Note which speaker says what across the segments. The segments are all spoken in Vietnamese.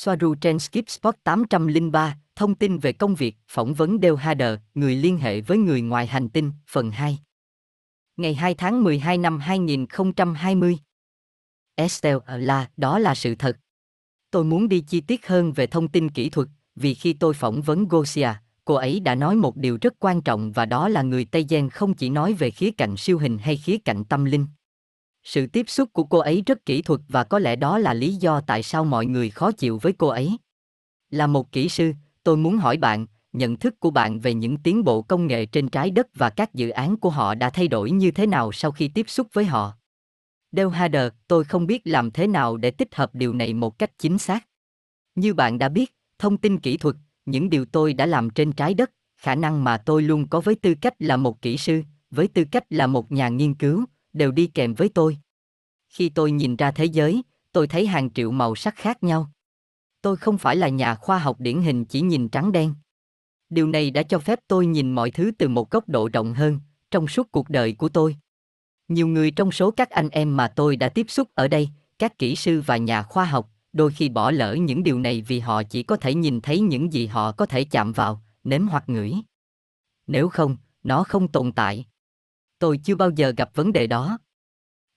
Speaker 1: Soaru trên Skip Spot 803, thông tin về công việc, phỏng vấn Dale Hader, người liên hệ với người ngoài hành tinh, phần 2. Ngày 2 tháng 12 năm 2020. Estelle là, đó là sự thật. Tôi muốn đi chi tiết hơn về thông tin kỹ thuật, vì khi tôi phỏng vấn Gosia, cô ấy đã nói một điều rất quan trọng và đó là người Tây Gen không chỉ nói về khía cạnh siêu hình hay khía cạnh tâm linh. Sự tiếp xúc của cô ấy rất kỹ thuật và có lẽ đó là lý do tại sao mọi người khó chịu với cô ấy. Là một kỹ sư, tôi muốn hỏi bạn, nhận thức của bạn về những tiến bộ công nghệ trên trái đất và các dự án của họ đã thay đổi như thế nào sau khi tiếp xúc với họ. Dale Hader, tôi không biết làm thế nào để tích hợp điều này một cách chính xác. Như bạn đã biết, thông tin kỹ thuật, những điều tôi đã làm trên trái đất, khả năng mà tôi luôn có với tư cách là một kỹ sư, với tư cách là một nhà nghiên cứu, đều đi kèm với tôi. Khi tôi nhìn ra thế giới, tôi thấy hàng triệu màu sắc khác nhau. Tôi không phải là nhà khoa học điển hình chỉ nhìn trắng đen. Điều này đã cho phép tôi nhìn mọi thứ từ một góc độ rộng hơn, trong suốt cuộc đời của tôi. Nhiều người trong số các anh em mà tôi đã tiếp xúc ở đây, các kỹ sư và nhà khoa học, đôi khi bỏ lỡ những điều này vì họ chỉ có thể nhìn thấy những gì họ có thể chạm vào, nếm hoặc ngửi. Nếu không, nó không tồn tại. Tôi chưa bao giờ gặp vấn đề đó.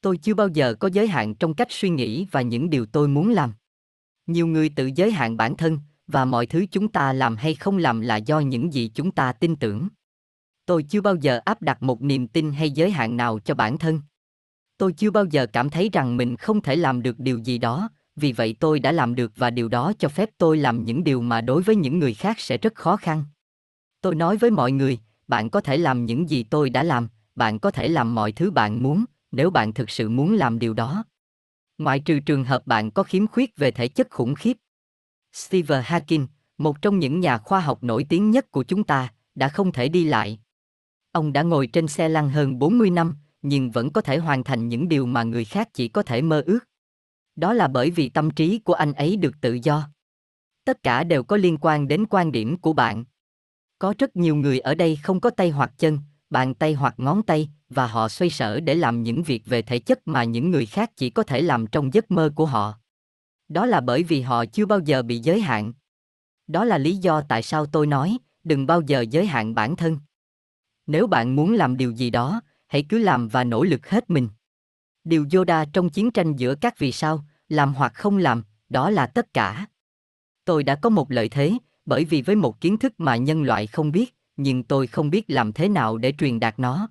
Speaker 1: Tôi chưa bao giờ có giới hạn trong cách suy nghĩ và những điều tôi muốn làm. Nhiều người tự giới hạn bản thân, và mọi thứ chúng ta làm hay không làm là do những gì chúng ta tin tưởng. Tôi chưa bao giờ áp đặt một niềm tin hay giới hạn nào cho bản thân. Tôi chưa bao giờ cảm thấy rằng mình không thể làm được điều gì đó, vì vậy tôi đã làm được và điều đó cho phép tôi làm những điều mà đối với những người khác sẽ rất khó khăn. Tôi nói với mọi người, bạn có thể làm những gì tôi đã làm, bạn có thể làm mọi thứ bạn muốn, nếu bạn thực sự muốn làm điều đó. Ngoại trừ trường hợp bạn có khiếm khuyết về thể chất khủng khiếp. Steve Hawking, một trong những nhà khoa học nổi tiếng nhất của chúng ta, đã không thể đi lại. Ông đã ngồi trên xe lăn hơn 40 năm, nhưng vẫn có thể hoàn thành những điều mà người khác chỉ có thể mơ ước. Đó là bởi vì tâm trí của anh ấy được tự do. Tất cả đều có liên quan đến quan điểm của bạn. Có rất nhiều người ở đây không có tay hoặc chân, bàn tay hoặc ngón tay, và họ xoay sở để làm những việc về thể chất mà những người khác chỉ có thể làm trong giấc mơ của họ. Đó là bởi vì họ chưa bao giờ bị giới hạn. Đó là lý do tại sao tôi nói, đừng bao giờ giới hạn bản thân. Nếu bạn muốn làm điều gì đó, hãy cứ làm và nỗ lực hết mình. Điều Yoda trong chiến tranh giữa các vì sao, làm hoặc không làm, đó là tất cả. Tôi đã có một lợi thế, bởi vì với một kiến thức mà nhân loại không biết, nhưng tôi không biết làm thế nào để truyền đạt nó.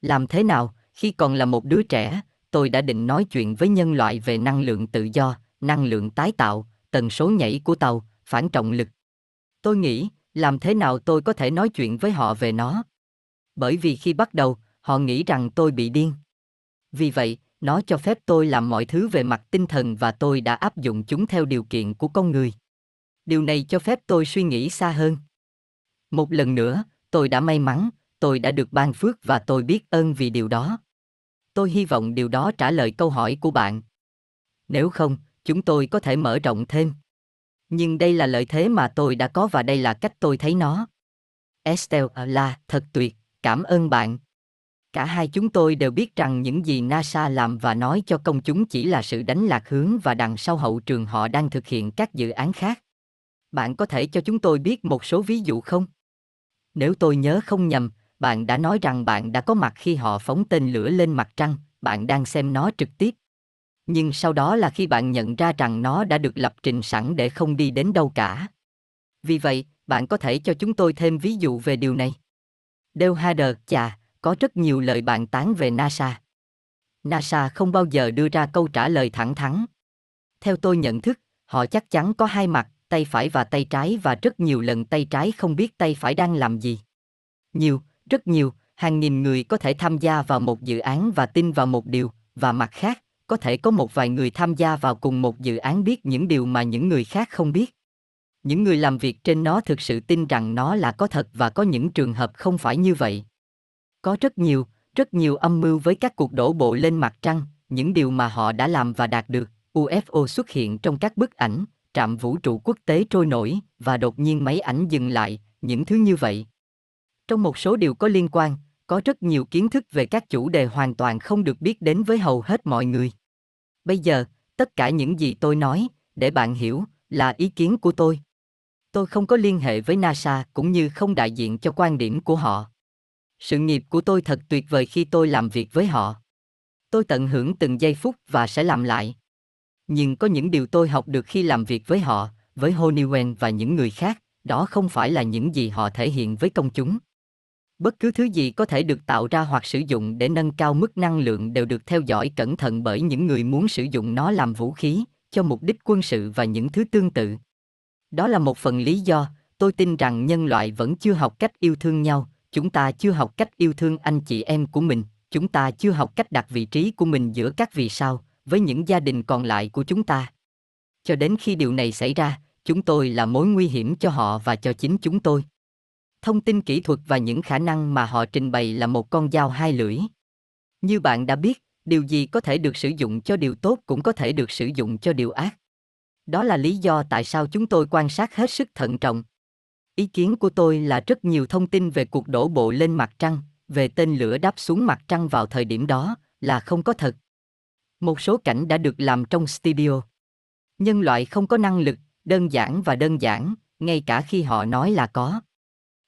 Speaker 1: Làm thế nào, khi còn là một đứa trẻ, tôi đã định nói chuyện với nhân loại về năng lượng tự do, năng lượng tái tạo, tần số nhảy của tàu, phản trọng lực. Tôi nghĩ, làm thế nào tôi có thể nói chuyện với họ về nó? Bởi vì khi bắt đầu, họ nghĩ rằng tôi bị điên. Vì vậy, nó cho phép tôi làm mọi thứ về mặt tinh thần và tôi đã áp dụng chúng theo điều kiện của con người. Điều này cho phép tôi suy nghĩ xa hơn. Một lần nữa, tôi đã may mắn, tôi đã được ban phước và tôi biết ơn vì điều đó. Tôi hy vọng điều đó trả lời câu hỏi của bạn. Nếu không, chúng tôi có thể mở rộng thêm. Nhưng đây là lợi thế mà tôi đã có và đây là cách tôi thấy nó. Estelle à, là thật tuyệt, cảm ơn bạn. Cả hai chúng tôi đều biết rằng những gì NASA làm và nói cho công chúng chỉ là sự đánh lạc hướng và đằng sau hậu trường họ đang thực hiện các dự án khác. Bạn có thể cho chúng tôi biết một số ví dụ không? Nếu tôi nhớ không nhầm, bạn đã nói rằng bạn đã có mặt khi họ phóng tên lửa lên mặt trăng, bạn đang xem nó trực tiếp. Nhưng sau đó là khi bạn nhận ra rằng nó đã được lập trình sẵn để không đi đến đâu cả. Vì vậy, bạn có thể cho chúng tôi thêm ví dụ về điều này. Dale Hader, chà, có rất nhiều lời bạn tán về NASA. NASA không bao giờ đưa ra câu trả lời thẳng thắn. Theo tôi nhận thức, họ chắc chắn có hai mặt, tay phải và tay trái và rất nhiều lần tay trái không biết tay phải đang làm gì. Nhiều, rất nhiều, hàng nghìn người có thể tham gia vào một dự án và tin vào một điều, và mặt khác, có thể có một vài người tham gia vào cùng một dự án biết những điều mà những người khác không biết. Những người làm việc trên nó thực sự tin rằng nó là có thật và có những trường hợp không phải như vậy. Có rất nhiều, rất nhiều âm mưu với các cuộc đổ bộ lên mặt trăng, những điều mà họ đã làm và đạt được. UFO xuất hiện trong các bức ảnh, trạm vũ trụ quốc tế trôi nổi và đột nhiên máy ảnh dừng lại, những thứ như vậy. Trong một số điều có liên quan, có rất nhiều kiến thức về các chủ đề hoàn toàn không được biết đến với hầu hết mọi người. Bây giờ, tất cả những gì tôi nói, để bạn hiểu, là ý kiến của tôi. Tôi không có liên hệ với NASA cũng như không đại diện cho quan điểm của họ. Sự nghiệp của tôi thật tuyệt vời khi tôi làm việc với họ. Tôi tận hưởng từng giây phút và sẽ làm lại. Nhưng có những điều tôi học được khi làm việc với họ, với Honeywell và những người khác, đó không phải là những gì họ thể hiện với công chúng. Bất cứ thứ gì có thể được tạo ra hoặc sử dụng để nâng cao mức năng lượng đều được theo dõi cẩn thận bởi những người muốn sử dụng nó làm vũ khí, cho mục đích quân sự và những thứ tương tự. Đó là một phần lý do, tôi tin rằng nhân loại vẫn chưa học cách yêu thương nhau, chúng ta chưa học cách yêu thương anh chị em của mình, chúng ta chưa học cách đặt vị trí của mình giữa các vì sao, với những gia đình còn lại của chúng ta. Cho đến khi điều này xảy ra, chúng tôi là mối nguy hiểm cho họ và cho chính chúng tôi. Thông tin kỹ thuật và những khả năng mà họ trình bày là một con dao hai lưỡi. Như bạn đã biết, điều gì có thể được sử dụng cho điều tốt cũng có thể được sử dụng cho điều ác. Đó là lý do tại sao chúng tôi quan sát hết sức thận trọng. Ý kiến của tôi là rất nhiều thông tin về cuộc đổ bộ lên mặt trăng, về tên lửa đáp xuống mặt trăng vào thời điểm đó, là không có thật. Một số cảnh đã được làm trong studio. Nhân loại không có năng lực, đơn giản và đơn giản, ngay cả khi họ nói là có.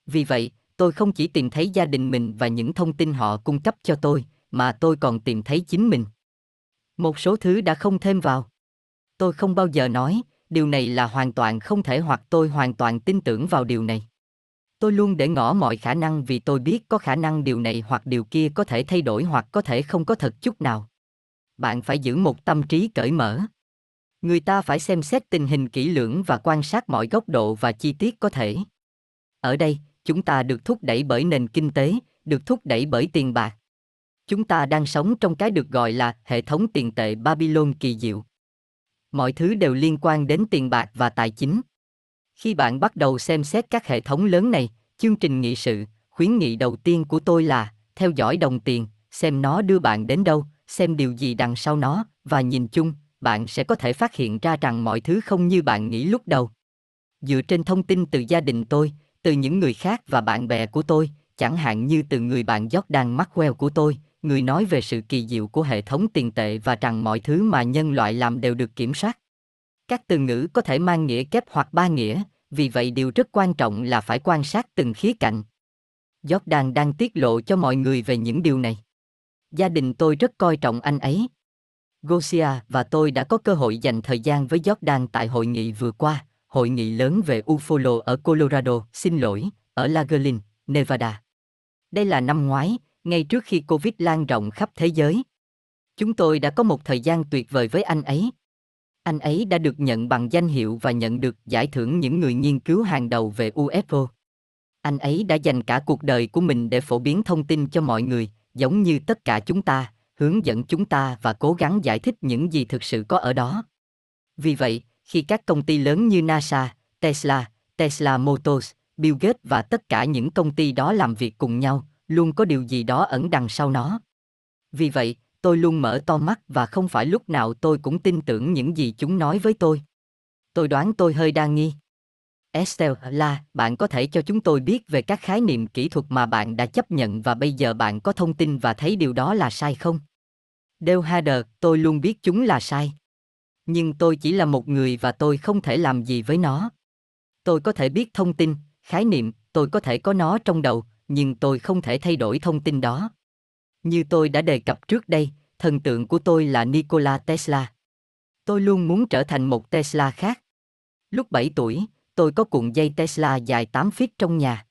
Speaker 1: Vì vậy, tôi không chỉ tìm thấy gia đình mình và những thông tin họ cung cấp cho tôi, mà tôi còn tìm thấy chính mình. Một số thứ đã không thêm vào. Tôi không bao giờ nói, điều này là hoàn toàn không thể hoặc tôi hoàn toàn tin tưởng vào điều này. Tôi luôn để ngỏ mọi khả năng vì tôi biết có khả năng điều này hoặc điều kia có thể thay đổi hoặc có thể không có thật chút nào. Bạn phải giữ một tâm trí cởi mở. Người ta phải xem xét tình hình kỹ lưỡng và quan sát mọi góc độ và chi tiết có thể. Ở đây, chúng ta được thúc đẩy bởi nền kinh tế, được thúc đẩy bởi tiền bạc. Chúng ta đang sống trong cái được gọi là hệ thống tiền tệ Babylon kỳ diệu. Mọi thứ đều liên quan đến tiền bạc và tài chính. Khi bạn bắt đầu xem xét các hệ thống lớn này, chương trình nghị sự, khuyến nghị đầu tiên của tôi là theo dõi đồng tiền, xem nó đưa bạn đến đâu, xem điều gì đằng sau nó và nhìn chung, bạn sẽ có thể phát hiện ra rằng mọi thứ không như bạn nghĩ lúc đầu. Dựa trên thông tin từ gia đình tôi, từ những người khác và bạn bè của tôi, chẳng hạn như từ người bạn Jordan Maxwell của tôi, người nói về sự kỳ diệu của hệ thống tiền tệ và rằng mọi thứ mà nhân loại làm đều được kiểm soát. Các từ ngữ có thể mang nghĩa kép hoặc ba nghĩa, vì vậy điều rất quan trọng là phải quan sát từng khía cạnh. Jordan đang tiết lộ cho mọi người về những điều này. Gia đình tôi rất coi trọng anh ấy. Gosia và tôi đã có cơ hội dành thời gian với Jordan tại hội nghị vừa qua, hội nghị lớn về UFOLO ở Colorado, xin lỗi, ở Lagerlin, Nevada. Đây là năm ngoái, ngay trước khi Covid lan rộng khắp thế giới. Chúng tôi đã có một thời gian tuyệt vời với anh ấy. Anh ấy đã được nhận bằng danh hiệu và nhận được giải thưởng những người nghiên cứu hàng đầu về UFO. Anh ấy đã dành cả cuộc đời của mình để phổ biến thông tin cho mọi người, giống như tất cả chúng ta, hướng dẫn chúng ta và cố gắng giải thích những gì thực sự có ở đó. Vì vậy, khi các công ty lớn như NASA, Tesla, Tesla Motors, Bill Gates và tất cả những công ty đó làm việc cùng nhau, luôn có điều gì đó ẩn đằng sau nó. Vì vậy, tôi luôn mở to mắt và không phải lúc nào tôi cũng tin tưởng những gì chúng nói với tôi. Tôi đoán tôi hơi đa nghi. Estelle bạn có thể cho chúng tôi biết về các khái niệm kỹ thuật mà bạn đã chấp nhận và bây giờ bạn có thông tin và thấy điều đó là sai không? Dale Hader, tôi luôn biết chúng là sai. Nhưng tôi chỉ là một người và tôi không thể làm gì với nó. Tôi có thể biết thông tin, khái niệm, tôi có thể có nó trong đầu, nhưng tôi không thể thay đổi thông tin đó. Như tôi đã đề cập trước đây, thần tượng của tôi là Nikola Tesla. Tôi luôn muốn trở thành một Tesla khác. Lúc 7 tuổi, tôi có cuộn dây Tesla dài 8 feet trong nhà.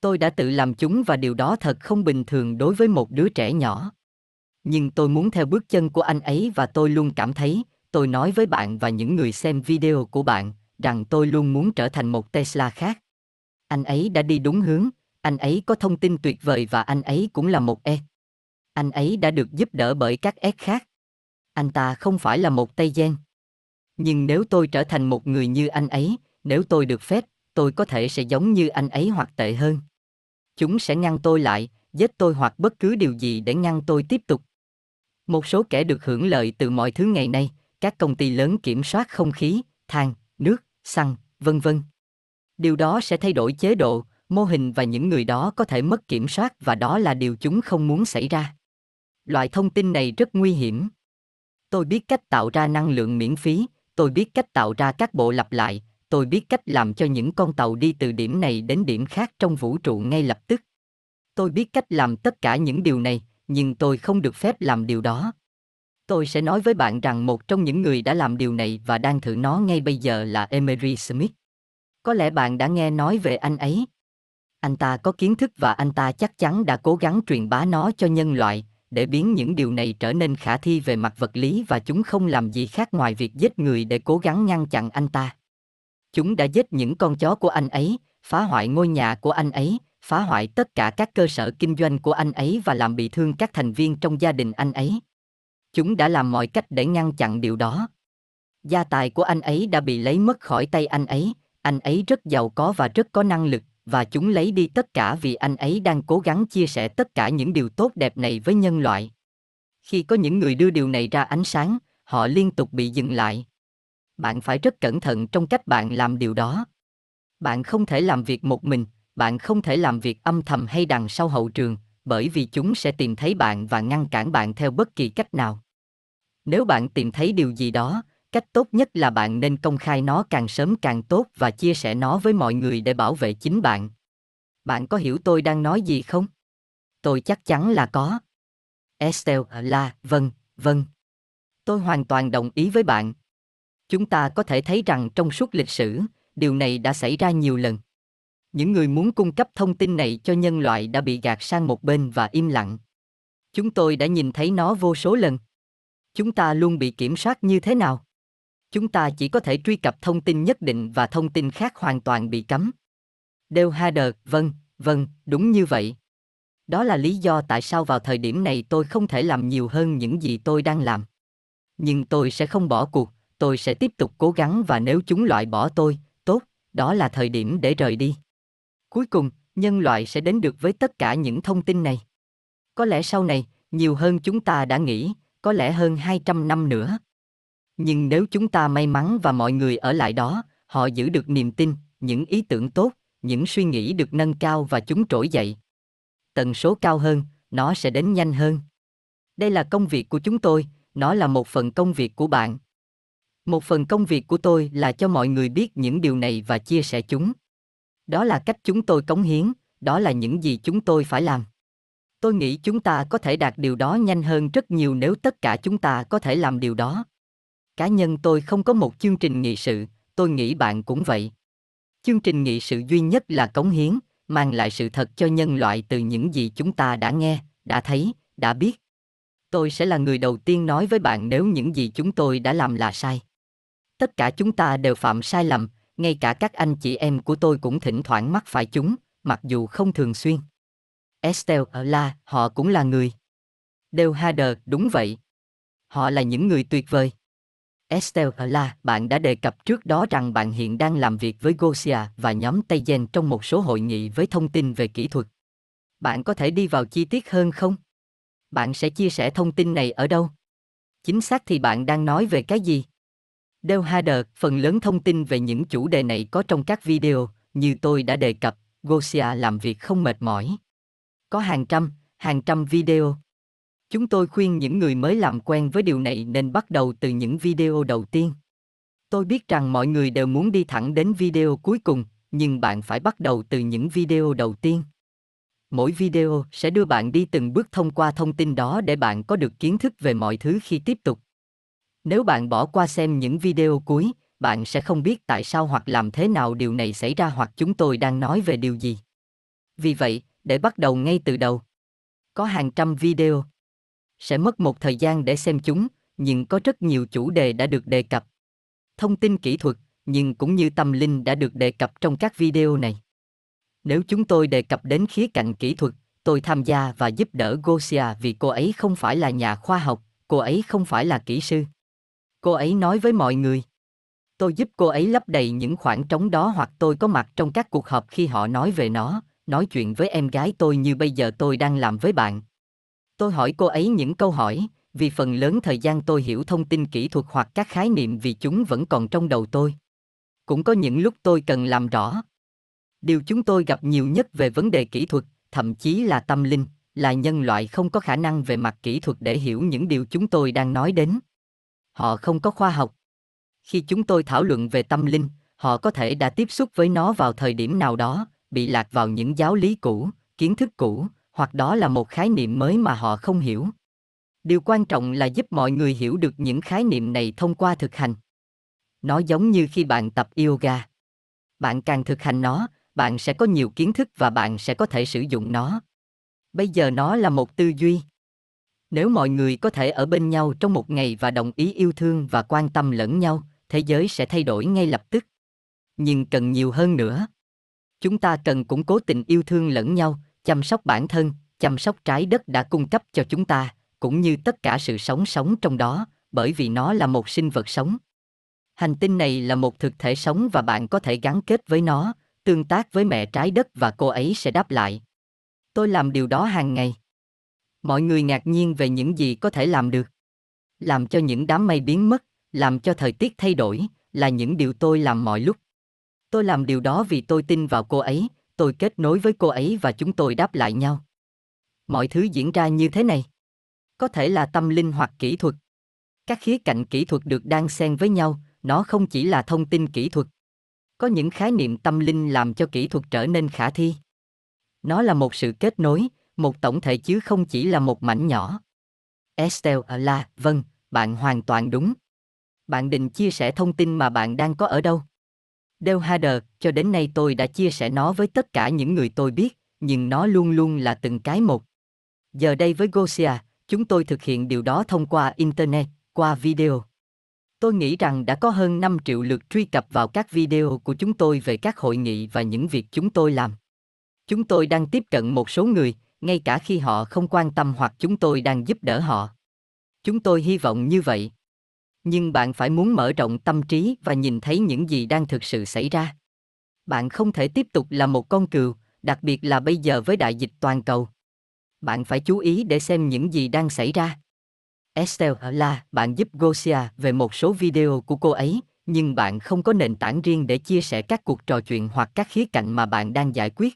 Speaker 1: Tôi đã tự làm chúng và điều đó thật không bình thường đối với một đứa trẻ nhỏ. Nhưng tôi muốn theo bước chân của anh ấy và tôi luôn cảm thấy, tôi nói với bạn và những người xem video của bạn, rằng tôi luôn muốn trở thành một Tesla khác. Anh ấy đã đi đúng hướng, anh ấy có thông tin tuyệt vời và anh ấy cũng là một E. Anh ấy đã được giúp đỡ bởi các S khác. Anh ta không phải là một Tây Gen. Nhưng nếu tôi trở thành một người như anh ấy, nếu tôi được phép, tôi có thể sẽ giống như anh ấy hoặc tệ hơn. Chúng sẽ ngăn tôi lại, giết tôi hoặc bất cứ điều gì để ngăn tôi tiếp tục. Một số kẻ được hưởng lợi từ mọi thứ ngày nay, các công ty lớn kiểm soát không khí, than, nước, xăng, vân vân. Điều đó sẽ thay đổi chế độ, mô hình và những người đó có thể mất kiểm soát và đó là điều chúng không muốn xảy ra. Loại thông tin này rất nguy hiểm. Tôi biết cách tạo ra năng lượng miễn phí, tôi biết cách tạo ra các bộ lặp lại, tôi biết cách làm cho những con tàu đi từ điểm này đến điểm khác trong vũ trụ ngay lập tức. Tôi biết cách làm tất cả những điều này, nhưng tôi không được phép làm điều đó. Tôi sẽ nói với bạn rằng một trong những người đã làm điều này và đang thử nó ngay bây giờ là Emery Smith. Có lẽ bạn đã nghe nói về anh ấy. Anh ta có kiến thức và anh ta chắc chắn đã cố gắng truyền bá nó cho nhân loại, để biến những điều này trở nên khả thi về mặt vật lý và chúng không làm gì khác ngoài việc giết người để cố gắng ngăn chặn anh ta. Chúng đã giết những con chó của anh ấy, phá hoại ngôi nhà của anh ấy, phá hoại tất cả các cơ sở kinh doanh của anh ấy và làm bị thương các thành viên trong gia đình anh ấy. Chúng đã làm mọi cách để ngăn chặn điều đó. Gia tài của anh ấy đã bị lấy mất khỏi tay anh ấy, anh ấy rất giàu có và rất có năng lực, và chúng lấy đi tất cả vì anh ấy đang cố gắng chia sẻ tất cả những điều tốt đẹp này với nhân loại. Khi có những người đưa điều này ra ánh sáng, họ liên tục bị dừng lại. Bạn phải rất cẩn thận trong cách bạn làm điều đó. Bạn không thể làm việc một mình, bạn không thể làm việc âm thầm hay đằng sau hậu trường, bởi vì chúng sẽ tìm thấy bạn và ngăn cản bạn theo bất kỳ cách nào. Nếu bạn tìm thấy điều gì đó, cách tốt nhất là bạn nên công khai nó càng sớm càng tốt và chia sẻ nó với mọi người để bảo vệ chính bạn. Bạn có hiểu tôi đang nói gì không? Tôi chắc chắn là có. Estelle là vâng vâng. Tôi hoàn toàn đồng ý với bạn chúng ta có thể thấy rằng trong suốt lịch sử điều này đã xảy ra nhiều lần những người muốn cung cấp thông tin này cho nhân loại đã bị gạt sang một bên và im lặng chúng tôi đã nhìn thấy nó vô số lần chúng ta luôn bị kiểm soát như thế nào Chúng ta chỉ có thể truy cập thông tin nhất định và thông tin khác hoàn toàn bị cấm. Đều Hader, vâng, vâng, đúng như vậy. Đó là lý do tại sao vào thời điểm này tôi không thể làm nhiều hơn những gì tôi đang làm. Nhưng tôi sẽ không bỏ cuộc, tôi sẽ tiếp tục cố gắng và nếu chúng loại bỏ tôi, tốt, đó là thời điểm để rời đi. Cuối cùng, nhân loại sẽ đến được với tất cả những thông tin này. Có lẽ sau này, nhiều hơn chúng ta đã nghĩ, có lẽ hơn 200 năm nữa. Nhưng nếu chúng ta may mắn và mọi người ở lại đó, họ giữ được niềm tin, những ý tưởng tốt, những suy nghĩ được nâng cao và chúng trỗi dậy. Tần số cao hơn, nó sẽ đến nhanh hơn. Đây là công việc của chúng tôi, nó là một phần công việc của bạn. Một phần công việc của tôi là cho mọi người biết những điều này và chia sẻ chúng. Đó là cách chúng tôi cống hiến, đó là những gì chúng tôi phải làm. Tôi nghĩ chúng ta có thể đạt điều đó nhanh hơn rất nhiều nếu tất cả chúng ta có thể làm điều đó. Cá nhân tôi không có một chương trình nghị sự, tôi nghĩ bạn cũng vậy. Chương trình nghị sự duy nhất là cống hiến, mang lại sự thật cho nhân loại từ những gì chúng ta đã nghe, đã thấy, đã biết. Tôi sẽ là người đầu tiên nói với bạn nếu những gì chúng tôi đã làm là sai. Tất cả chúng ta đều phạm sai lầm, ngay cả các anh chị em của tôi cũng thỉnh thoảng mắc phải chúng, mặc dù không thường xuyên. Estelle ở La, họ cũng là người. Đều Hader, đúng vậy. Họ là những người tuyệt vời. Estelle là bạn đã đề cập trước đó rằng bạn hiện đang làm việc với Gosia và nhóm Tây Gen trong một số hội nghị với thông tin về kỹ thuật. Bạn có thể đi vào chi tiết hơn không? Bạn sẽ chia sẻ thông tin này ở đâu? Chính xác thì bạn đang nói về cái gì? Dell Hader, phần lớn thông tin về những chủ đề này có trong các video, như tôi đã đề cập, Gosia làm việc không mệt mỏi. Có hàng trăm, hàng trăm video. Chúng tôi khuyên những người mới làm quen với điều này nên bắt đầu từ những video đầu tiên. Tôi biết rằng mọi người đều muốn đi thẳng đến video cuối cùng, nhưng bạn phải bắt đầu từ những video đầu tiên. Mỗi video sẽ đưa bạn đi từng bước thông qua thông tin đó để bạn có được kiến thức về mọi thứ khi tiếp tục. Nếu bạn bỏ qua xem những video cuối, bạn sẽ không biết tại sao hoặc làm thế nào điều này xảy ra hoặc chúng tôi đang nói về điều gì. Vì vậy, để bắt đầu ngay từ đầu, có hàng trăm video sẽ mất một thời gian để xem chúng, nhưng có rất nhiều chủ đề đã được đề cập. Thông tin kỹ thuật, nhưng cũng như tâm linh đã được đề cập trong các video này. Nếu chúng tôi đề cập đến khía cạnh kỹ thuật, tôi tham gia và giúp đỡ Gosia vì cô ấy không phải là nhà khoa học, cô ấy không phải là kỹ sư. Cô ấy nói với mọi người. Tôi giúp cô ấy lấp đầy những khoảng trống đó hoặc tôi có mặt trong các cuộc họp khi họ nói về nó, nói chuyện với em gái tôi như bây giờ tôi đang làm với bạn. Tôi hỏi cô ấy những câu hỏi, vì phần lớn thời gian tôi hiểu thông tin kỹ thuật hoặc các khái niệm vì chúng vẫn còn trong đầu tôi. Cũng có những lúc tôi cần làm rõ. Điều chúng tôi gặp nhiều nhất về vấn đề kỹ thuật, thậm chí là tâm linh, là nhân loại không có khả năng về mặt kỹ thuật để hiểu những điều chúng tôi đang nói đến. Họ không có khoa học. Khi chúng tôi thảo luận về tâm linh, họ có thể đã tiếp xúc với nó vào thời điểm nào đó, bị lạc vào những giáo lý cũ, kiến thức cũ, hoặc đó là một khái niệm mới mà họ không hiểu. Điều quan trọng là giúp mọi người hiểu được những khái niệm này thông qua thực hành. Nó giống như khi bạn tập yoga. Bạn càng thực hành nó, bạn sẽ có nhiều kiến thức và bạn sẽ có thể sử dụng nó. Bây giờ nó là một tư duy. Nếu mọi người có thể ở bên nhau trong một ngày và đồng ý yêu thương và quan tâm lẫn nhau, thế giới sẽ thay đổi ngay lập tức. Nhưng cần nhiều hơn nữa. Chúng ta cần củng cố tình yêu thương lẫn nhau, chăm sóc bản thân, chăm sóc trái đất đã cung cấp cho chúng ta, cũng như tất cả sự sống sống trong đó, bởi vì nó là một sinh vật sống. Hành tinh này là một thực thể sống và bạn có thể gắn kết với nó, tương tác với mẹ trái đất và cô ấy sẽ đáp lại. Tôi làm điều đó hàng ngày. Mọi người ngạc nhiên về những gì có thể làm được. Làm cho những đám mây biến mất, làm cho thời tiết thay đổi, là những điều tôi làm mọi lúc. Tôi làm điều đó vì tôi tin vào cô ấy, tôi kết nối với cô ấy và chúng tôi đáp lại nhau. Mọi thứ diễn ra như thế này. Có thể là tâm linh hoặc kỹ thuật. Các khía cạnh kỹ thuật được đan xen với nhau, nó không chỉ là thông tin kỹ thuật. Có những khái niệm tâm linh làm cho kỹ thuật trở nên khả thi. Nó là một sự kết nối, một tổng thể chứ không chỉ là một mảnh nhỏ. Estelle là, vâng, bạn hoàn toàn đúng. Bạn định chia sẻ thông tin mà bạn đang có ở đâu? Dale Hader, cho đến nay tôi đã chia sẻ nó với tất cả những người tôi biết, nhưng nó luôn luôn là từng cái một. Giờ đây với Gosia, chúng tôi thực hiện điều đó thông qua Internet, qua video. Tôi nghĩ rằng đã có hơn 5 triệu lượt truy cập vào các video của chúng tôi về các hội nghị và những việc chúng tôi làm. Chúng tôi đang tiếp cận một số người, ngay cả khi họ không quan tâm hoặc chúng tôi đang giúp đỡ họ. Chúng tôi hy vọng như vậy. Nhưng bạn phải muốn mở rộng tâm trí và nhìn thấy những gì đang thực sự xảy ra. Bạn không thể tiếp tục là một con cừu, đặc biệt là bây giờ với đại dịch toàn cầu. Bạn phải chú ý để xem những gì đang xảy ra. Estelle là bạn giúp Gosia về một số video của cô ấy, nhưng bạn không có nền tảng riêng để chia sẻ các cuộc trò chuyện hoặc các khía cạnh mà bạn đang giải quyết.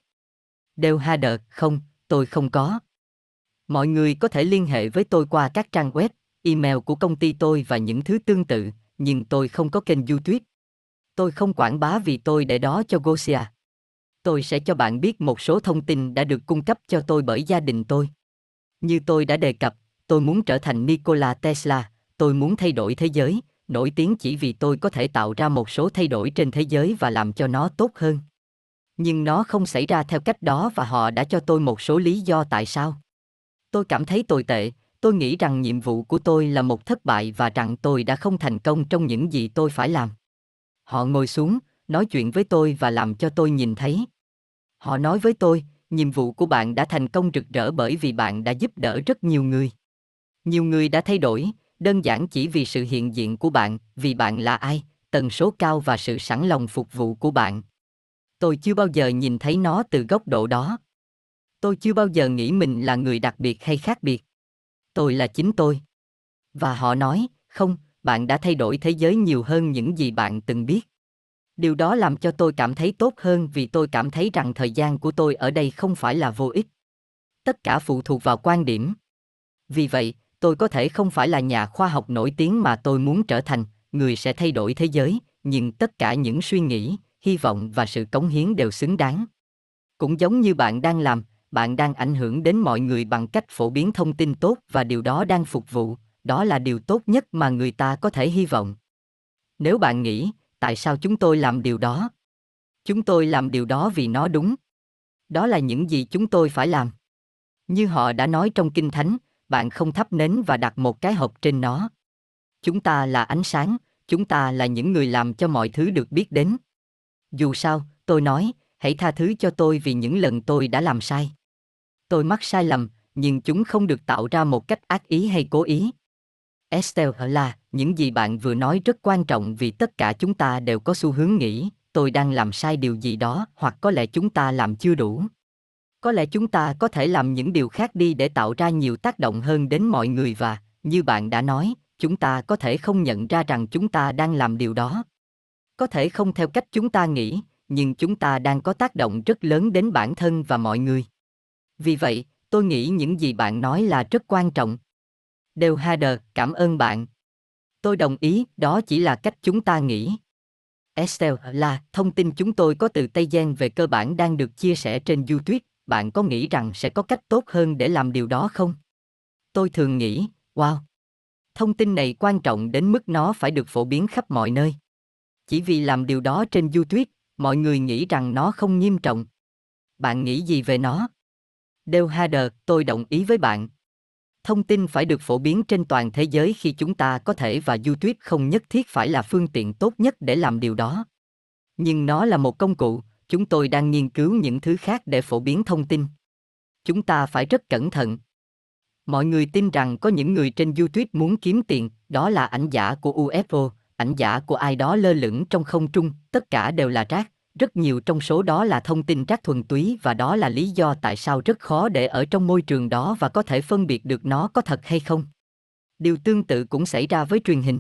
Speaker 1: Del Hader, không, tôi không có. Mọi người có thể liên hệ với tôi qua các trang web, email của công ty tôi và những thứ tương tự, nhưng tôi không có kênh YouTube. Tôi không quảng bá vì tôi để đó cho Gosia. Tôi sẽ cho bạn biết một số thông tin đã được cung cấp cho tôi bởi gia đình tôi. Như tôi đã đề cập, tôi muốn trở thành Nikola Tesla, tôi muốn thay đổi thế giới, nổi tiếng chỉ vì tôi có thể tạo ra một số thay đổi trên thế giới và làm cho nó tốt hơn. Nhưng nó không xảy ra theo cách đó và họ đã cho tôi một số lý do tại sao. Tôi cảm thấy tồi tệ, tôi nghĩ rằng nhiệm vụ của tôi là một thất bại và rằng tôi đã không thành công trong những gì tôi phải làm. Họ ngồi xuống, nói chuyện với tôi và làm cho tôi nhìn thấy. Họ nói với tôi, nhiệm vụ của bạn đã thành công rực rỡ bởi vì bạn đã giúp đỡ rất nhiều người. Nhiều người đã thay đổi, đơn giản chỉ vì sự hiện diện của bạn, vì bạn là ai, tần số cao và sự sẵn lòng phục vụ của bạn. Tôi chưa bao giờ nhìn thấy nó từ góc độ đó. Tôi chưa bao giờ nghĩ mình là người đặc biệt hay khác biệt. Tôi là chính tôi. Và họ nói, không, bạn đã thay đổi thế giới nhiều hơn những gì bạn từng biết. Điều đó làm cho tôi cảm thấy tốt hơn vì tôi cảm thấy rằng thời gian của tôi ở đây không phải là vô ích. Tất cả phụ thuộc vào quan điểm. Vì vậy, tôi có thể không phải là nhà khoa học nổi tiếng mà tôi muốn trở thành, người sẽ thay đổi thế giới, nhưng tất cả những suy nghĩ, hy vọng và sự cống hiến đều xứng đáng. Cũng giống như bạn đang làm, bạn đang ảnh hưởng đến mọi người bằng cách phổ biến thông tin tốt và điều đó đang phục vụ, đó là điều tốt nhất mà người ta có thể hy vọng. Nếu bạn nghĩ, tại sao chúng tôi làm điều đó? Chúng tôi làm điều đó vì nó đúng. Đó là những gì chúng tôi phải làm. Như họ đã nói trong Kinh Thánh, bạn không thắp nến và đặt một cái hộp trên nó. Chúng ta là ánh sáng, chúng ta là những người làm cho mọi thứ được biết đến. Dù sao, tôi nói, hãy tha thứ cho tôi vì những lần tôi đã làm sai. Tôi mắc sai lầm, nhưng chúng không được tạo ra một cách ác ý hay cố ý. Estelle là, những gì bạn vừa nói rất quan trọng vì tất cả chúng ta đều có xu hướng nghĩ, tôi đang làm sai điều gì đó hoặc có lẽ chúng ta làm chưa đủ. Có lẽ chúng ta có thể làm những điều khác đi để tạo ra nhiều tác động hơn đến mọi người và, như bạn đã nói, chúng ta có thể không nhận ra rằng chúng ta đang làm điều đó. Có thể không theo cách chúng ta nghĩ, nhưng chúng ta đang có tác động rất lớn đến bản thân và mọi người. Vì vậy, tôi nghĩ những gì bạn nói là rất quan trọng. Đều Hader, cảm ơn bạn. Tôi đồng ý, đó chỉ là cách chúng ta nghĩ. Estelle là thông tin chúng tôi có từ Tây Gen về cơ bản đang được chia sẻ trên YouTube. Bạn có nghĩ rằng sẽ có cách tốt hơn để làm điều đó không? Tôi thường nghĩ, wow. Thông tin này quan trọng đến mức nó phải được phổ biến khắp mọi nơi. Chỉ vì làm điều đó trên YouTube, mọi người nghĩ rằng nó không nghiêm trọng. Bạn nghĩ gì về nó? Dale Hader, tôi đồng ý với bạn. Thông tin phải được phổ biến trên toàn thế giới khi chúng ta có thể và YouTube không nhất thiết phải là phương tiện tốt nhất để làm điều đó. Nhưng nó là một công cụ, chúng tôi đang nghiên cứu những thứ khác để phổ biến thông tin. Chúng ta phải rất cẩn thận. Mọi người tin rằng có những người trên YouTube muốn kiếm tiền, đó là ảnh giả của UFO, ảnh giả của ai đó lơ lửng trong không trung, tất cả đều là rác rất nhiều trong số đó là thông tin rác thuần túy và đó là lý do tại sao rất khó để ở trong môi trường đó và có thể phân biệt được nó có thật hay không. Điều tương tự cũng xảy ra với truyền hình.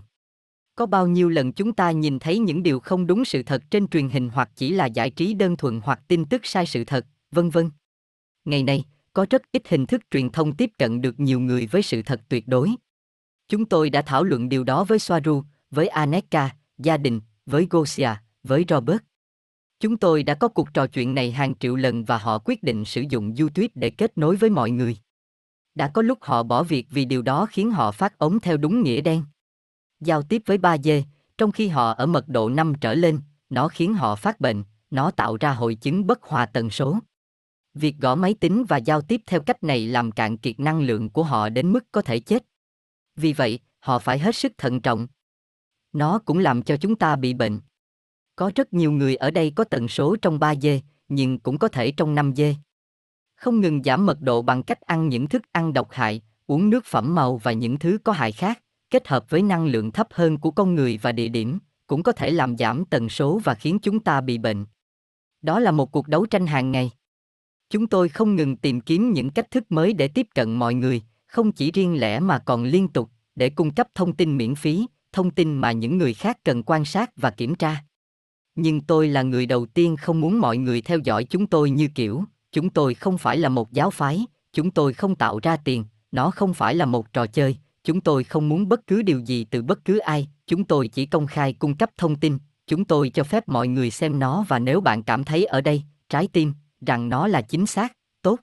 Speaker 1: Có bao nhiêu lần chúng ta nhìn thấy những điều không đúng sự thật trên truyền hình hoặc chỉ là giải trí đơn thuần hoặc tin tức sai sự thật, vân vân. Ngày nay, có rất ít hình thức truyền thông tiếp cận được nhiều người với sự thật tuyệt đối. Chúng tôi đã thảo luận điều đó với Soaru, với Aneka, gia đình, với Gosia, với Robert. Chúng tôi đã có cuộc trò chuyện này hàng triệu lần và họ quyết định sử dụng YouTube để kết nối với mọi người. Đã có lúc họ bỏ việc vì điều đó khiến họ phát ống theo đúng nghĩa đen. Giao tiếp với 3D, trong khi họ ở mật độ 5 trở lên, nó khiến họ phát bệnh, nó tạo ra hội chứng bất hòa tần số. Việc gõ máy tính và giao tiếp theo cách này làm cạn kiệt năng lượng của họ đến mức có thể chết. Vì vậy, họ phải hết sức thận trọng. Nó cũng làm cho chúng ta bị bệnh. Có rất nhiều người ở đây có tần số trong 3G, nhưng cũng có thể trong 5G. Không ngừng giảm mật độ bằng cách ăn những thức ăn độc hại, uống nước phẩm màu và những thứ có hại khác, kết hợp với năng lượng thấp hơn của con người và địa điểm, cũng có thể làm giảm tần số và khiến chúng ta bị bệnh. Đó là một cuộc đấu tranh hàng ngày. Chúng tôi không ngừng tìm kiếm những cách thức mới để tiếp cận mọi người, không chỉ riêng lẻ mà còn liên tục, để cung cấp thông tin miễn phí, thông tin mà những người khác cần quan sát và kiểm tra. Nhưng tôi là người đầu tiên không muốn mọi người theo dõi chúng tôi như kiểu, chúng tôi không phải là một giáo phái, chúng tôi không tạo ra tiền, nó không phải là một trò chơi, chúng tôi không muốn bất cứ điều gì từ bất cứ ai, chúng tôi chỉ công khai cung cấp thông tin, chúng tôi cho phép mọi người xem nó và nếu bạn cảm thấy ở đây, trái tim, rằng nó là chính xác, tốt,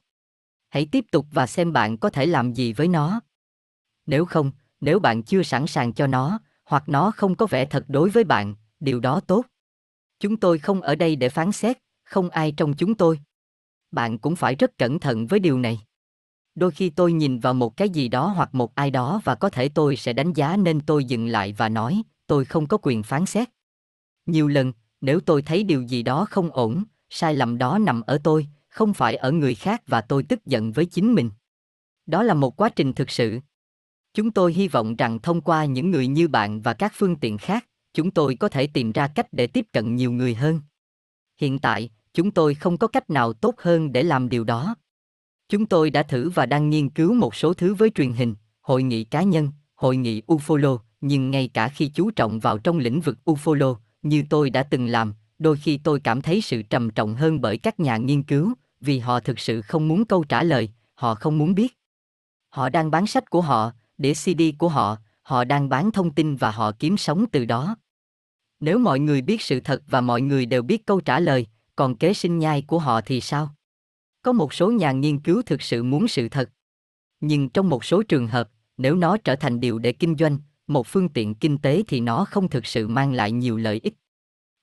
Speaker 1: hãy tiếp tục và xem bạn có thể làm gì với nó. Nếu không, nếu bạn chưa sẵn sàng cho nó hoặc nó không có vẻ thật đối với bạn điều đó tốt Chúng tôi không ở đây để phán xét, không ai trong chúng tôi. Bạn cũng phải rất cẩn thận với điều này. Đôi khi tôi nhìn vào một cái gì đó hoặc một ai đó và có thể tôi sẽ đánh giá nên tôi dừng lại và nói, tôi không có quyền phán xét. Nhiều lần, nếu tôi thấy điều gì đó không ổn, sai lầm đó nằm ở tôi, không phải ở người khác và tôi tức giận với chính mình. Đó là một quá trình thực sự. Chúng tôi hy vọng rằng thông qua những người như bạn và các phương tiện khác, chúng tôi có thể tìm ra cách để tiếp cận nhiều người hơn. Hiện tại, chúng tôi không có cách nào tốt hơn để làm điều đó. Chúng tôi đã thử và đang nghiên cứu một số thứ với truyền hình, hội nghị cá nhân, hội nghị ufolo, nhưng ngay cả khi chú trọng vào trong lĩnh vực ufolo, như tôi đã từng làm, đôi khi tôi cảm thấy sự trầm trọng hơn bởi các nhà nghiên cứu, vì họ thực sự không muốn câu trả lời, họ không muốn biết. Họ đang bán sách của họ, đĩa CD của họ, họ đang bán thông tin và họ kiếm sống từ đó. Nếu mọi người biết sự thật và mọi người đều biết câu trả lời, còn kế sinh nhai của họ thì sao? Có một số nhà nghiên cứu thực sự muốn sự thật. Nhưng trong một số trường hợp, nếu nó trở thành điều để kinh doanh, một phương tiện kinh tế thì nó không thực sự mang lại nhiều lợi ích.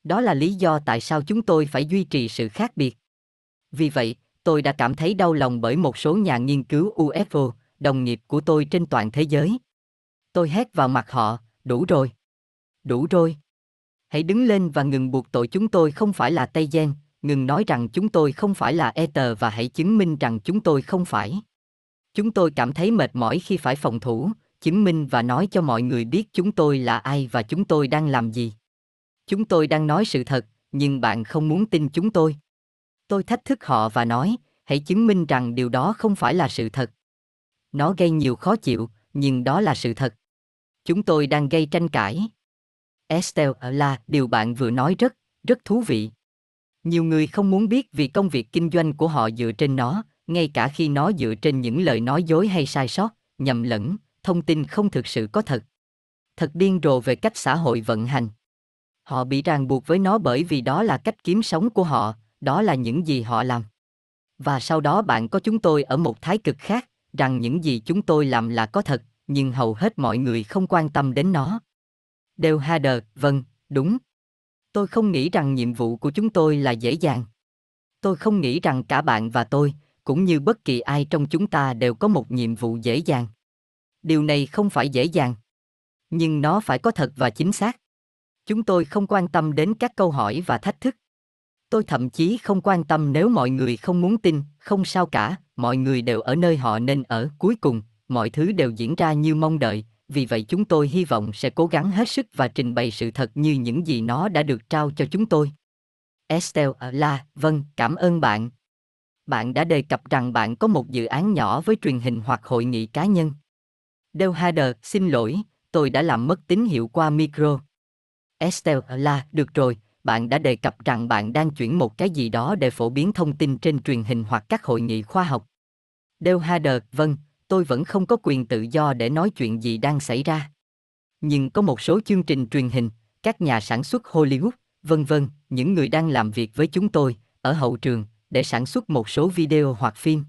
Speaker 1: Đó là lý do tại sao chúng tôi phải duy trì sự khác biệt. Vì vậy, tôi đã cảm thấy đau lòng bởi một số nhà nghiên cứu UFO, đồng nghiệp của tôi trên toàn thế giới. Tôi hét vào mặt họ, đủ rồi. Đủ rồi. Hãy đứng lên và ngừng buộc tội chúng tôi không phải là Tây Gen, ngừng nói rằng chúng tôi không phải là Ether và hãy chứng minh rằng chúng tôi không phải. Chúng tôi cảm thấy mệt mỏi khi phải phòng thủ, chứng minh và nói cho mọi người biết chúng tôi là ai và chúng tôi đang làm gì. Chúng tôi đang nói sự thật, nhưng bạn không muốn tin chúng tôi. Tôi thách thức họ và nói, hãy chứng minh rằng điều đó không phải là sự thật. Nó gây nhiều khó chịu, nhưng đó là sự thật. Chúng tôi đang gây tranh cãi. Estelle là điều bạn vừa nói rất, rất thú vị. Nhiều người không muốn biết vì công việc kinh doanh của họ dựa trên nó, ngay cả khi nó dựa trên những lời nói dối hay sai sót, nhầm lẫn, thông tin không thực sự có thật. thật điên rồ về cách xã hội vận hành. Họ bị ràng buộc với nó bởi vì đó là cách kiếm sống của họ, đó là những gì họ làm. Và sau đó bạn có chúng tôi ở một thái cực khác, rằng những gì chúng tôi làm là có thật, nhưng hầu hết mọi người không quan tâm đến nó. Đều Hader, vâng, đúng. Tôi không nghĩ rằng nhiệm vụ của chúng tôi là dễ dàng. Tôi không nghĩ rằng cả bạn và tôi, cũng như bất kỳ ai trong chúng ta đều có một nhiệm vụ dễ dàng. Điều này không phải dễ dàng. Nhưng nó phải có thật và chính xác. Chúng tôi không quan tâm đến các câu hỏi và thách thức. Tôi thậm chí không quan tâm nếu mọi người không muốn tin, không sao cả, mọi người đều ở nơi họ nên ở, cuối cùng, mọi thứ đều diễn ra như mong đợi, vì vậy chúng tôi hy vọng sẽ cố gắng hết sức và trình bày sự thật như những gì nó đã được trao cho chúng tôi. Estelle la vâng, cảm ơn bạn. Bạn đã đề cập rằng bạn có một dự án nhỏ với truyền hình hoặc hội nghị cá nhân. Del Hader, xin lỗi, tôi đã làm mất tín hiệu qua micro. Estelle là, được rồi, bạn đã đề cập rằng bạn đang chuyển một cái gì đó để phổ biến thông tin trên truyền hình hoặc các hội nghị khoa học. Del Hader, vâng, tôi vẫn không có quyền tự do để nói chuyện gì đang xảy ra. Nhưng có một số chương trình truyền hình, các nhà sản xuất Hollywood, vân vân, những người đang làm việc với chúng tôi ở hậu trường để sản xuất một số video hoặc phim.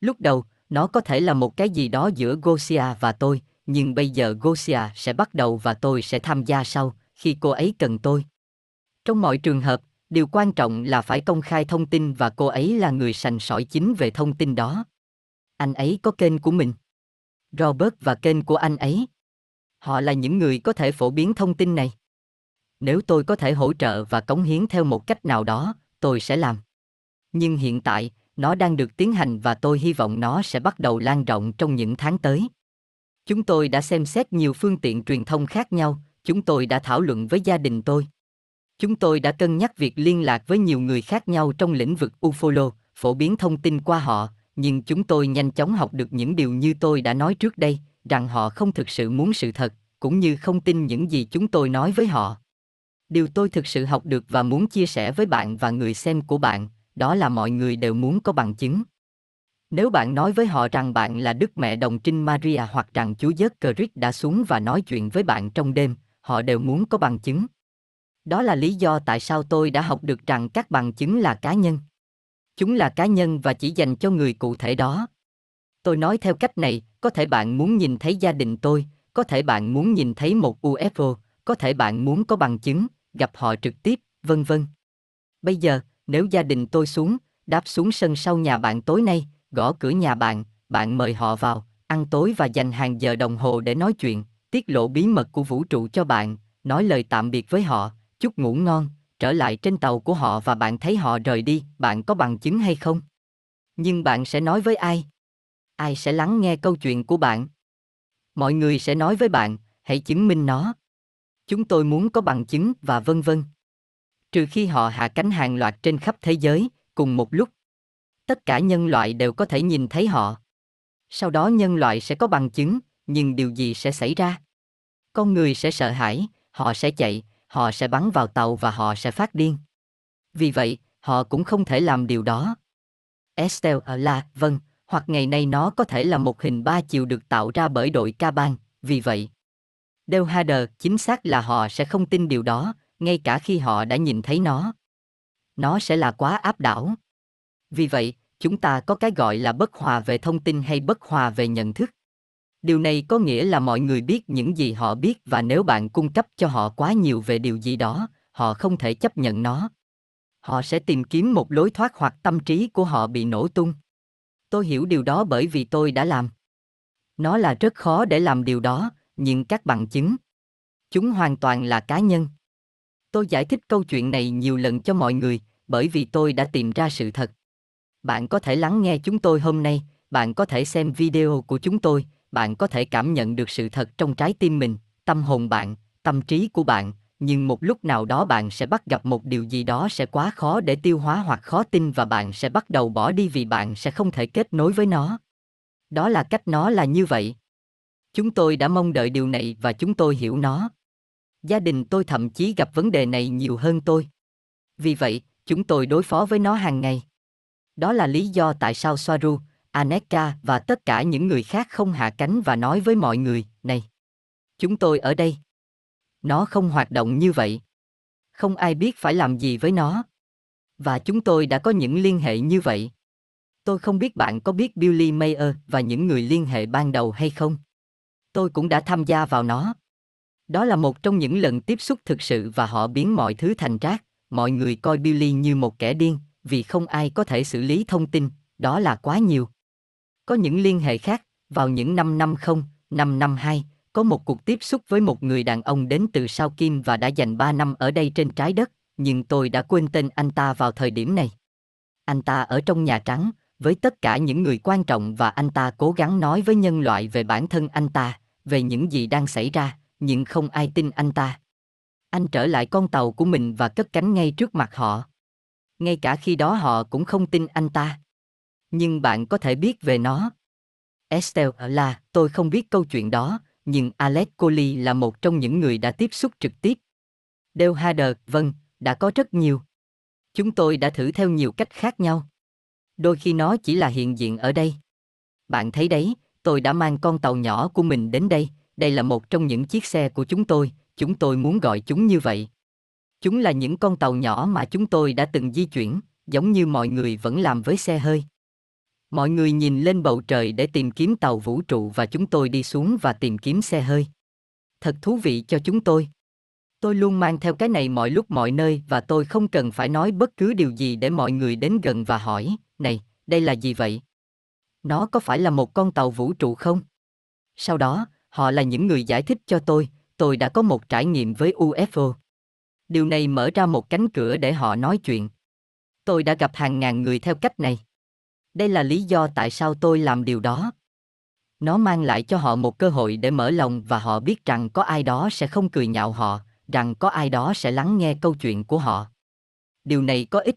Speaker 1: Lúc đầu, nó có thể là một cái gì đó giữa Gosia và tôi, nhưng bây giờ Gosia sẽ bắt đầu và tôi sẽ tham gia sau khi cô ấy cần tôi. Trong mọi trường hợp, điều quan trọng là phải công khai thông tin và cô ấy là người sành sỏi chính về thông tin đó. Anh ấy có kênh của mình. Robert và kênh của anh ấy. Họ là những người có thể phổ biến thông tin này. Nếu tôi có thể hỗ trợ và cống hiến theo một cách nào đó, tôi sẽ làm. Nhưng hiện tại, nó đang được tiến hành và tôi hy vọng nó sẽ bắt đầu lan rộng trong những tháng tới. Chúng tôi đã xem xét nhiều phương tiện truyền thông khác nhau, chúng tôi đã thảo luận với gia đình tôi. Chúng tôi đã cân nhắc việc liên lạc với nhiều người khác nhau trong lĩnh vực ufolo, phổ biến thông tin qua họ, nhưng chúng tôi nhanh chóng học được những điều như tôi đã nói trước đây, rằng họ không thực sự muốn sự thật, cũng như không tin những gì chúng tôi nói với họ. Điều tôi thực sự học được và muốn chia sẻ với bạn và người xem của bạn, đó là mọi người đều muốn có bằng chứng. Nếu bạn nói với họ rằng bạn là Đức Mẹ Đồng Trinh Maria hoặc rằng Chúa Giêsu Christ đã xuống và nói chuyện với bạn trong đêm, họ đều muốn có bằng chứng. Đó là lý do tại sao tôi đã học được rằng các bằng chứng là cá nhân. Chúng là cá nhân và chỉ dành cho người cụ thể đó. Tôi nói theo cách này, có thể bạn muốn nhìn thấy gia đình tôi, có thể bạn muốn nhìn thấy một UFO, có thể bạn muốn có bằng chứng, gặp họ trực tiếp, vân vân. Bây giờ, nếu gia đình tôi xuống, đáp xuống sân sau nhà bạn tối nay, gõ cửa nhà bạn, bạn mời họ vào, ăn tối và dành hàng giờ đồng hồ để nói chuyện, tiết lộ bí mật của vũ trụ cho bạn, nói lời tạm biệt với họ, chúc ngủ ngon, trở lại trên tàu của họ và bạn thấy họ rời đi, bạn có bằng chứng hay không? Nhưng bạn sẽ nói với ai? Ai sẽ lắng nghe câu chuyện của bạn? Mọi người sẽ nói với bạn, hãy chứng minh nó. Chúng tôi muốn có bằng chứng và vân vân. Trừ khi họ hạ cánh hàng loạt trên khắp thế giới, cùng một lúc. Tất cả nhân loại đều có thể nhìn thấy họ. Sau đó nhân loại sẽ có bằng chứng, nhưng điều gì sẽ xảy ra? Con người sẽ sợ hãi, họ sẽ chạy, họ sẽ bắn vào tàu và họ sẽ phát điên. Vì vậy, họ cũng không thể làm điều đó. Estelle là, vâng, hoặc ngày nay nó có thể là một hình ba chiều được tạo ra bởi đội ca bang, vì vậy. Del Hader, chính xác là họ sẽ không tin điều đó, ngay cả khi họ đã nhìn thấy nó. Nó sẽ là quá áp đảo. Vì vậy, chúng ta có cái gọi là bất hòa về thông tin hay bất hòa về nhận thức. Điều này có nghĩa là mọi người biết những gì họ biết và nếu bạn cung cấp cho họ quá nhiều về điều gì đó, họ không thể chấp nhận nó. Họ sẽ tìm kiếm một lối thoát hoặc tâm trí của họ bị nổ tung. Tôi hiểu điều đó bởi vì tôi đã làm. Nó là rất khó để làm điều đó, nhưng các bằng chứng, chúng hoàn toàn là cá nhân. Tôi giải thích câu chuyện này nhiều lần cho mọi người, bởi vì tôi đã tìm ra sự thật. Bạn có thể lắng nghe chúng tôi hôm nay, bạn có thể xem video của chúng tôi, bạn có thể cảm nhận được sự thật trong trái tim mình, tâm hồn bạn, tâm trí của bạn, nhưng một lúc nào đó bạn sẽ bắt gặp một điều gì đó sẽ quá khó để tiêu hóa hoặc khó tin và bạn sẽ bắt đầu bỏ đi vì bạn sẽ không thể kết nối với nó. Đó là cách nó là như vậy. Chúng tôi đã mong đợi điều này và chúng tôi hiểu nó. Gia đình tôi thậm chí gặp vấn đề này nhiều hơn tôi. Vì vậy, chúng tôi đối phó với nó hàng ngày. Đó là lý do tại sao Soaru, Aneka và tất cả những người khác không hạ cánh và nói với mọi người, này. Chúng tôi ở đây. Nó không hoạt động như vậy. Không ai biết phải làm gì với nó. Và chúng tôi đã có những liên hệ như vậy. Tôi không biết bạn có biết Billy Mayer và những người liên hệ ban đầu hay không. Tôi cũng đã tham gia vào nó. Đó là một trong những lần tiếp xúc thực sự và họ biến mọi thứ thành rác. Mọi người coi Billy như một kẻ điên, vì không ai có thể xử lý thông tin, đó là quá nhiều. Có những liên hệ khác, vào những năm năm không, năm năm hai, có một cuộc tiếp xúc với một người đàn ông đến từ sao Kim và đã dành 3 năm ở đây trên trái đất, nhưng tôi đã quên tên anh ta vào thời điểm này. Anh ta ở trong Nhà Trắng, với tất cả những người quan trọng và anh ta cố gắng nói với nhân loại về bản thân anh ta, về những gì đang xảy ra, nhưng không ai tin anh ta. Anh trở lại con tàu của mình và cất cánh ngay trước mặt họ. Ngay cả khi đó họ cũng không tin anh ta. Nhưng bạn có thể biết về nó. Estelle là, tôi không biết câu chuyện đó, nhưng Alex Coley là một trong những người đã tiếp xúc trực tiếp. Dale Hader, vâng, đã có rất nhiều. Chúng tôi đã thử theo nhiều cách khác nhau. Đôi khi nó chỉ là hiện diện ở đây. Bạn thấy đấy, tôi đã mang con tàu nhỏ của mình đến đây, đây là một trong những chiếc xe của chúng tôi, chúng tôi muốn gọi chúng như vậy. Chúng là những con tàu nhỏ mà chúng tôi đã từng di chuyển, giống như mọi người vẫn làm với xe hơi. Mọi người nhìn lên bầu trời để tìm kiếm tàu vũ trụ và chúng tôi đi xuống và tìm kiếm xe hơi. Thật thú vị cho chúng tôi. Tôi luôn mang theo cái này mọi lúc mọi nơi và tôi không cần phải nói bất cứ điều gì để mọi người đến gần và hỏi, này, đây là gì vậy? Nó có phải là một con tàu vũ trụ không? Sau đó, họ là những người giải thích cho tôi, tôi đã có một trải nghiệm với UFO. Điều này mở ra một cánh cửa để họ nói chuyện. Tôi đã gặp hàng ngàn người theo cách này. Đây là lý do tại sao tôi làm điều đó. Nó mang lại cho họ một cơ hội để mở lòng và họ biết rằng có ai đó sẽ không cười nhạo họ, rằng có ai đó sẽ lắng nghe câu chuyện của họ. Điều này có ích.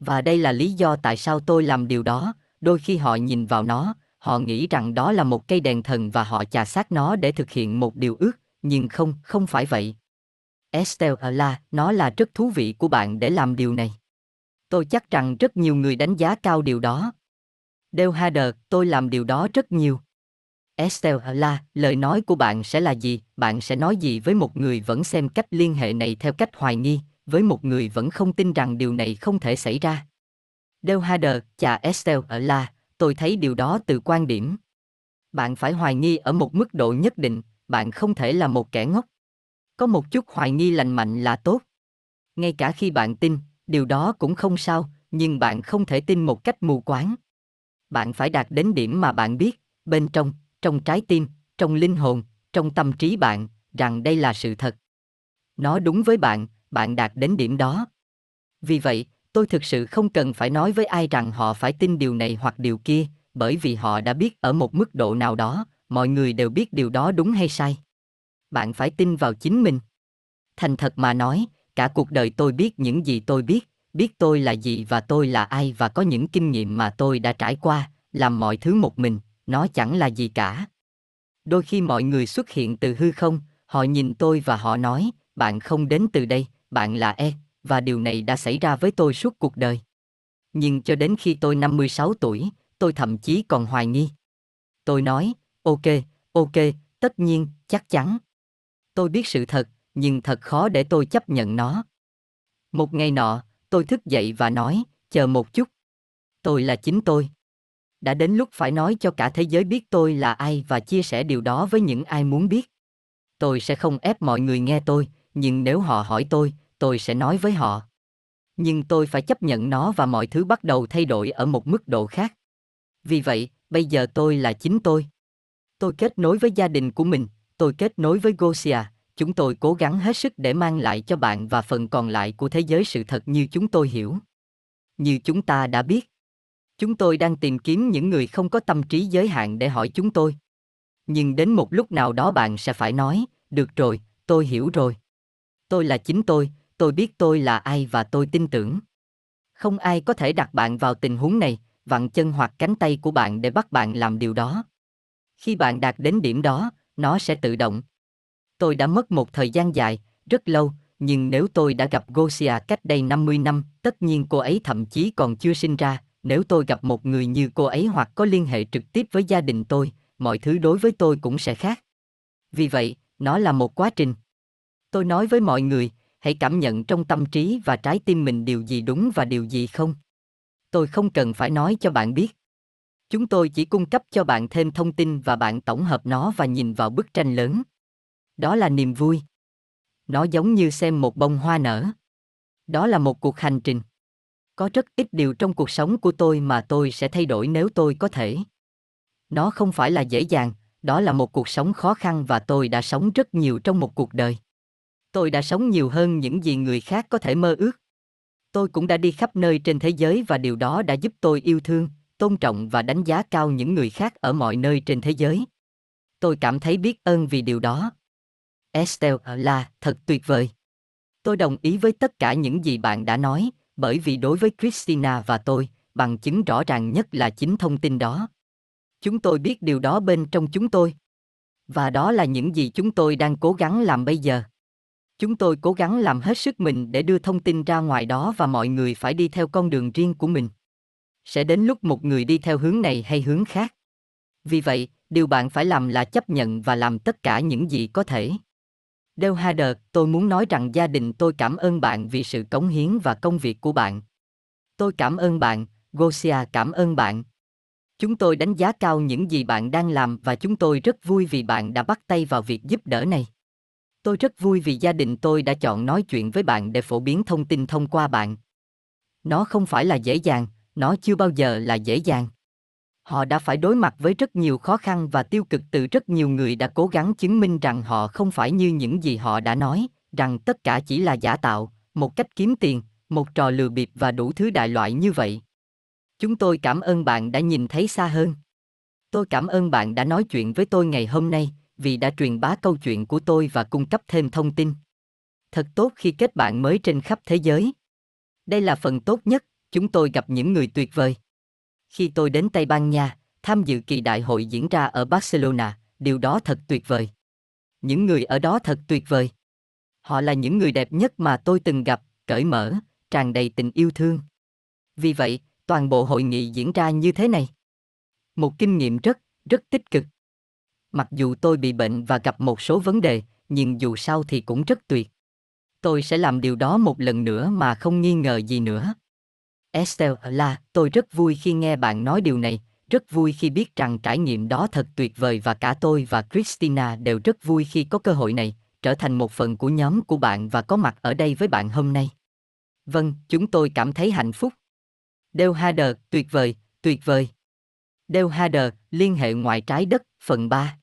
Speaker 1: Và đây là lý do tại sao tôi làm điều đó, đôi khi họ nhìn vào nó, họ nghĩ rằng đó là một cây đèn thần và họ chà sát nó để thực hiện một điều ước, nhưng không, không phải vậy. Estelle là, nó là rất thú vị của bạn để làm điều này. Tôi chắc rằng rất nhiều người đánh giá cao điều đó. Dale Hader, tôi làm điều đó rất nhiều. Estelle là, lời nói của bạn sẽ là gì? Bạn sẽ nói gì với một người vẫn xem cách liên hệ này theo cách hoài nghi, với một người vẫn không tin rằng điều này không thể xảy ra? Dale Hader, chà Estelle là, tôi thấy điều đó từ quan điểm. Bạn phải hoài nghi ở một mức độ nhất định, bạn không thể là một kẻ ngốc. Có một chút hoài nghi lành mạnh là tốt. Ngay cả khi bạn tin, điều đó cũng không sao, nhưng bạn không thể tin một cách mù quáng. Bạn phải đạt đến điểm mà bạn biết, bên trong, trong trái tim, trong linh hồn, trong tâm trí bạn, rằng đây là sự thật. Nó đúng với bạn, bạn đạt đến điểm đó. Vì vậy, tôi thực sự không cần phải nói với ai rằng họ phải tin điều này hoặc điều kia, bởi vì họ đã biết ở một mức độ nào đó, mọi người đều biết điều đó đúng hay sai. Bạn phải tin vào chính mình. Thành thật mà nói, cả cuộc đời tôi biết những gì tôi biết, biết tôi là gì và tôi là ai và có những kinh nghiệm mà tôi đã trải qua, làm mọi thứ một mình, nó chẳng là gì cả. Đôi khi mọi người xuất hiện từ hư không, họ nhìn tôi và họ nói, bạn không đến từ đây, bạn là E, và điều này đã xảy ra với tôi suốt cuộc đời. Nhưng cho đến khi tôi 56 tuổi, tôi thậm chí còn hoài nghi. Tôi nói, ok, ok, tất nhiên, chắc chắn. Tôi biết sự thật, nhưng thật khó để tôi chấp nhận nó. Một ngày nọ, tôi thức dậy và nói, chờ một chút. Tôi là chính tôi. Đã đến lúc phải nói cho cả thế giới biết tôi là ai và chia sẻ điều đó với những ai muốn biết. Tôi sẽ không ép mọi người nghe tôi, nhưng nếu họ hỏi tôi, tôi sẽ nói với họ. Nhưng tôi phải chấp nhận nó và mọi thứ bắt đầu thay đổi ở một mức độ khác. Vì vậy, bây giờ tôi là chính tôi. Tôi kết nối với gia đình của mình, tôi kết nối với Gosia, chúng tôi cố gắng hết sức để mang lại cho bạn và phần còn lại của thế giới sự thật như chúng tôi hiểu. Như chúng ta đã biết, chúng tôi đang tìm kiếm những người không có tâm trí giới hạn để hỏi chúng tôi. Nhưng đến một lúc nào đó bạn sẽ phải nói, được rồi, tôi hiểu rồi. Tôi là chính tôi, tôi biết tôi là ai và tôi tin tưởng. Không ai có thể đặt bạn vào tình huống này, vặn chân hoặc cánh tay của bạn để bắt bạn làm điều đó. Khi bạn đạt đến điểm đó, nó sẽ tự động. Tôi đã mất một thời gian dài, rất lâu, nhưng nếu tôi đã gặp Gosia cách đây 50 năm, tất nhiên cô ấy thậm chí còn chưa sinh ra, nếu tôi gặp một người như cô ấy hoặc có liên hệ trực tiếp với gia đình tôi, mọi thứ đối với tôi cũng sẽ khác. Vì vậy, Nó là một quá trình. Tôi nói với mọi người, hãy cảm nhận trong tâm trí và trái tim mình điều gì đúng và điều gì không. Tôi không cần phải nói cho bạn biết. Chúng tôi chỉ cung cấp cho bạn thêm thông tin và bạn tổng hợp nó và nhìn vào bức tranh lớn. Đó là niềm vui. Nó giống như xem một bông hoa nở. Đó là một cuộc hành trình. Có rất ít điều trong cuộc sống của tôi mà tôi sẽ thay đổi nếu tôi có thể. Nó không phải là dễ dàng, đó là một cuộc sống khó khăn và tôi đã sống rất nhiều trong một cuộc đời. Tôi đã sống nhiều hơn những gì người khác có thể mơ ước. Tôi cũng đã đi khắp nơi trên thế giới và điều đó đã giúp tôi yêu thương, tôn trọng và đánh giá cao những người khác ở mọi nơi trên thế giới. Tôi cảm thấy biết ơn vì điều đó. Estelle ờ, là thật tuyệt vời. Tôi đồng ý với tất cả những gì bạn đã nói, bởi vì đối với Christina và tôi, bằng chứng rõ ràng nhất là chính thông tin đó. Chúng tôi biết điều đó bên trong chúng tôi. Và đó là những gì chúng tôi đang cố gắng làm bây giờ. Chúng tôi cố gắng làm hết sức mình để đưa thông tin ra ngoài đó và mọi người phải đi theo con đường riêng của mình. Sẽ đến lúc một người đi theo hướng này hay hướng khác. Vì vậy, điều bạn phải làm là chấp nhận và làm tất cả những gì có thể. Đeo Hader, tôi muốn nói rằng gia đình tôi cảm ơn bạn vì sự cống hiến và công việc của bạn. Tôi cảm ơn bạn, Gosia cảm ơn bạn. Chúng tôi đánh giá cao những gì bạn đang làm và chúng tôi rất vui vì bạn đã bắt tay vào việc giúp đỡ này. Tôi rất vui vì gia đình tôi đã chọn nói chuyện với bạn để phổ biến thông tin thông qua bạn. Nó không phải là dễ dàng, nó chưa bao giờ là dễ dàng. Họ đã phải đối mặt với rất nhiều khó khăn và tiêu cực từ rất nhiều người đã cố gắng chứng minh rằng họ không phải như những gì họ đã nói, rằng tất cả chỉ là giả tạo, một cách kiếm tiền, một trò lừa bịp và đủ thứ đại loại như vậy. Chúng tôi cảm ơn bạn đã nhìn thấy xa hơn. Tôi cảm ơn bạn đã nói chuyện với tôi ngày hôm nay, vì đã truyền bá câu chuyện của tôi và cung cấp thêm thông tin. Thật tốt khi kết bạn mới trên khắp thế giới. Đây là phần tốt nhất, chúng tôi gặp những người tuyệt vời. Khi tôi đến Tây Ban Nha, tham dự kỳ đại hội diễn ra ở Barcelona, điều đó thật tuyệt vời. Những người ở đó thật tuyệt vời. Họ là những người đẹp nhất mà tôi từng gặp, cởi mở, tràn đầy tình yêu thương. Vì vậy, toàn bộ hội nghị diễn ra như thế này. Một kinh nghiệm rất, rất tích cực. Mặc dù tôi bị bệnh và gặp một số vấn đề, nhưng dù sao thì cũng rất tuyệt. Tôi sẽ làm điều đó một lần nữa mà không nghi ngờ gì nữa. Estelle là, tôi rất vui khi nghe bạn nói điều này, rất vui khi biết rằng trải nghiệm đó thật tuyệt vời và cả tôi và Christina đều rất vui khi có cơ hội này, trở thành một phần của nhóm của bạn và có mặt ở đây với bạn hôm nay. Vâng, chúng tôi cảm thấy hạnh phúc. Dale Hader, tuyệt vời, tuyệt vời. Dale Hader, liên hệ ngoại trái đất, phần 3